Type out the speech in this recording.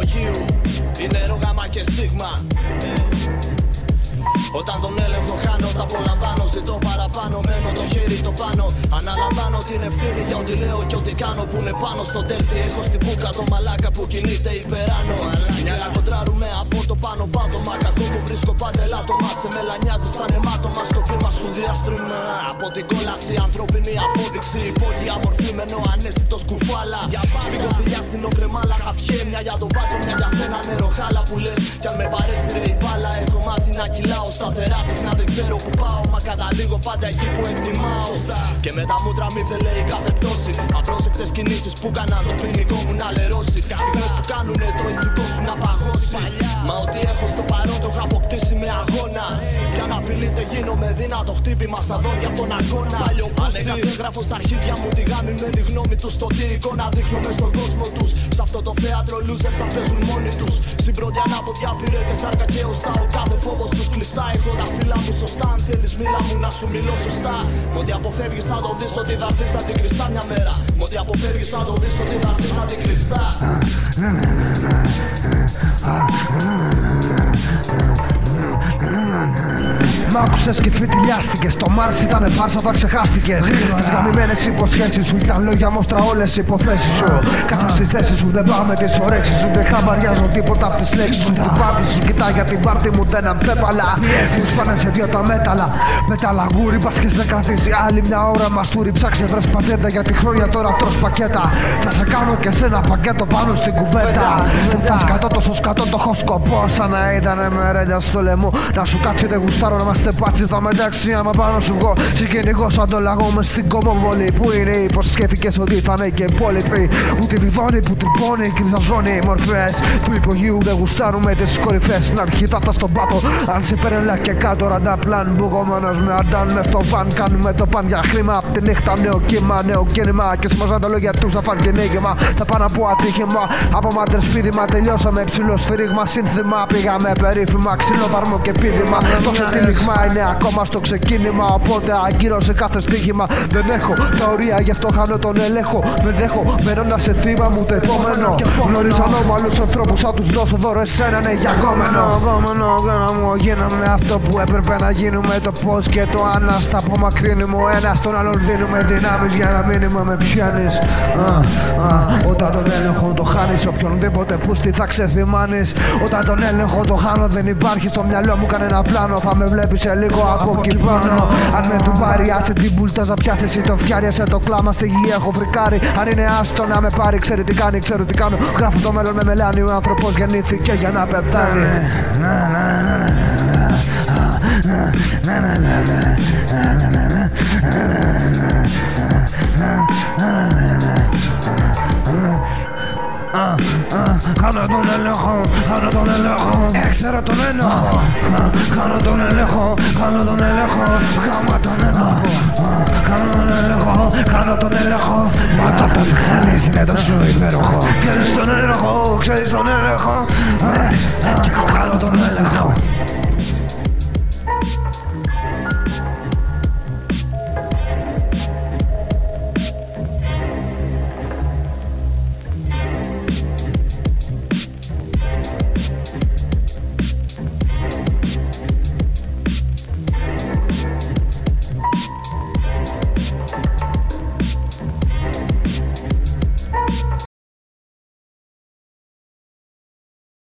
δύο, ένα-δύο. Είναι μορφές του υπογείου. Είναι ρόγαμα και στίγμα. Όταν τον έλεγχο χάνω, τα απολαμβάνω. Ζητώ παραπάνω, μένω το χέρι το πάνω. Αναλαμβάνω την ευθύνη για ό,τι λέω και ό,τι κάνω. Που είναι πάνω στο τέρτι. Έχω στην πούκα το μαλάκα που κινείται υπεράνω. Μια να κοντράρουμε από το πάνω πάτωμα. Κακό που βρίσκω πάντα ελάττωμα. Σε μελανιάζει την κόλαση, ανθρώπινη απόδειξη. Υπόγεια μορφή μένω ανέστητο κουφάλα. Σφίγγω φιλιά στην ογκρεμάλα. Χαφιέ μια για τον μπάτσο, μια για σένα νεροχάλα που λες. Κι αν με παρέσει ρε η μπάλα, έχω μάθει να κυλάω σταθερά. Συχνά δεν ξέρω που πάω, μα καταλήγω πάντα εκεί που εκτιμάω. Και με τα μούτρα μη θέλει κάθε πτώση. Απρόσεκτες κινήσεις που κάναν το ποινικό μου να λερώσει. Στιγμές που κάνουνε το ηθικό σου να παγώσει. Μα ό,τι έχω στο παρόν το έχω αποκτήσει με αγώνα. Κι αν απειλείται γίνομαι δυνατό χτύπημα στα δόντια από τον αγώνα. Αν έκαθε γράφω στα αρχίδια μου τη γάμημένη γνώμη του. Το τι εικόνα δείχνω μες στον κόσμο του. Σε αυτό το θέατρο losers θα παίζουν μόνοι του. Στην πρώτη ανάποδια πήρε και σάρκα και οστά. Ο κάθε φόβο του κλειστά. Έχω τα φύλλα μου σωστά. Αν θέλει μίλα μου να σου μιλώ σωστά. Μ' ό,τι αποφεύγει θα το δει ότι θα έρθει αντικριστά μια μέρα. Μ' ό,τι αποφεύγει θα το δει ότι θα έρθει αντικριστά. Μ' άκουσες και φιτιλιάστηκε. Το Μάρς ήταν φάρσα, θα ξεχάστηκες. Τις γαμημένες υποσχέσεις σου ήταν λόγια μόστρα όλες οι υποθέσεις σου. Κάτσα στη θέση σου, δεν πάμε τις ωρέξεις σου. Δεν χαμπαριάζω τίποτα από τις λέξεις σου. Την πάρτι σου κοιτά για την πάρτι μου δεν απέπαλα. Πιέσει πάνε σε δύο τα μέταλλα. Μέταλλα γούρι, πας και σε κρατήσει άλλη μια ώρα μα τούρι. Ψάξε βρες πατέντα γιατί χρόνια τώρα τρώ πακέτα. Θα σε κάνω και σε ένα πακέτο πάνω στην κουβέντα. Δεν θα σκατώ τόσο σκατώ το έχω σκοπό. Σαν να ήταν με ρέλια στο λαιμό. Να σου κάτσει δεν γουστάρω να είμαστε πάτσι. Θα μετάξει άμα πάνω σου βγω. Συγγενικό σαν το λαγό μες στην κομμοβολή. Που είναι υποσχέθηκες ότι θα είναι και υπόλοιποι. Που τη βιδώνει, που τρυπώνει, κρυζαζώνει μορφές του υπογείου. Δεν γουστάρουμε τις κορυφές. Να αρχιτάτα στον πάτο. Αν σε περνά και κάτω ραντά πλάν. Μπουγωμένο με αντάν με στο φαν. Κάνουμε το παν για χρήμα. Απ' τη νύχτα νέο κύμα, νέο κίνημα. Και σου τα λόγια τους θα φαν και νίγημα. Θα πάνε από ατύχημα. Από μάτρε πίδημα τελειώσαμε ψηλό σφυρίγμα. Σύνθημα πήγαμε περίφημα. Ξυλοδαρμό και πίδημα. Το ξετύλιγμα είναι ακόμα στο ξεκίνημα. Οπότε αγκύρω σε κάθε στοίχημα. Δεν έχω τα ωρία, γι' αυτό χάνω τον ελέγχο. Δεν έχω μένω να σε θύμα μου το επόμενο. Γνωρίζω ανώμαλους ανθρώπους, θα τους δώσω δώρο. Εσένα είναι για κόμενο. Κόμενο, γόνα μου, γίναμε αυτό που έπρεπε να γίνουμε. Το πώς και το αν. Στα απομακρύνουμε ο ένας τον άλλον δίνουμε δυνάμεις για να μείνουμε με πιάνει. Όταν τον έλεγχο το χάνεις, οποιονδήποτε πούστη θα ξεθυμάνεις. Όταν τον έλεγχο το χάνω, δεν υπάρχει στο μυαλό μου κανένα πλάνο. Θα με βλέπεις σε λίγο από εκεί πάνω. Αν με του πάρει, άσε την πουλτα να πιάσει εσύ το φτιάριασε το κλάμα στη γη. Έχω φρικάρει. Αν είναι άστο να με πάρει, ξέρει τι κάνει, ξέρω τι κάνω. Γράφω το μέλλον με μελάνι. Ο άνθρωπο γεννήθηκε για να πεθάνει. Κάνω τον έλεγχο, κάνω τον έλεγχο. Έξερα τον έλεγχο. Κάνω τον έλεγχο, κάνω τον έλεγχο. Γάμα τον έλεγχο. Κάνω τον έλεγχο, κάνω τον έλεγχο. Μα το τον χάνεις είναι τόσο υπέροχο. Ξέρεις τον έλεγχο, ξέρεις τον έλεγχο. Και εγώ κάνω τον έλεγχο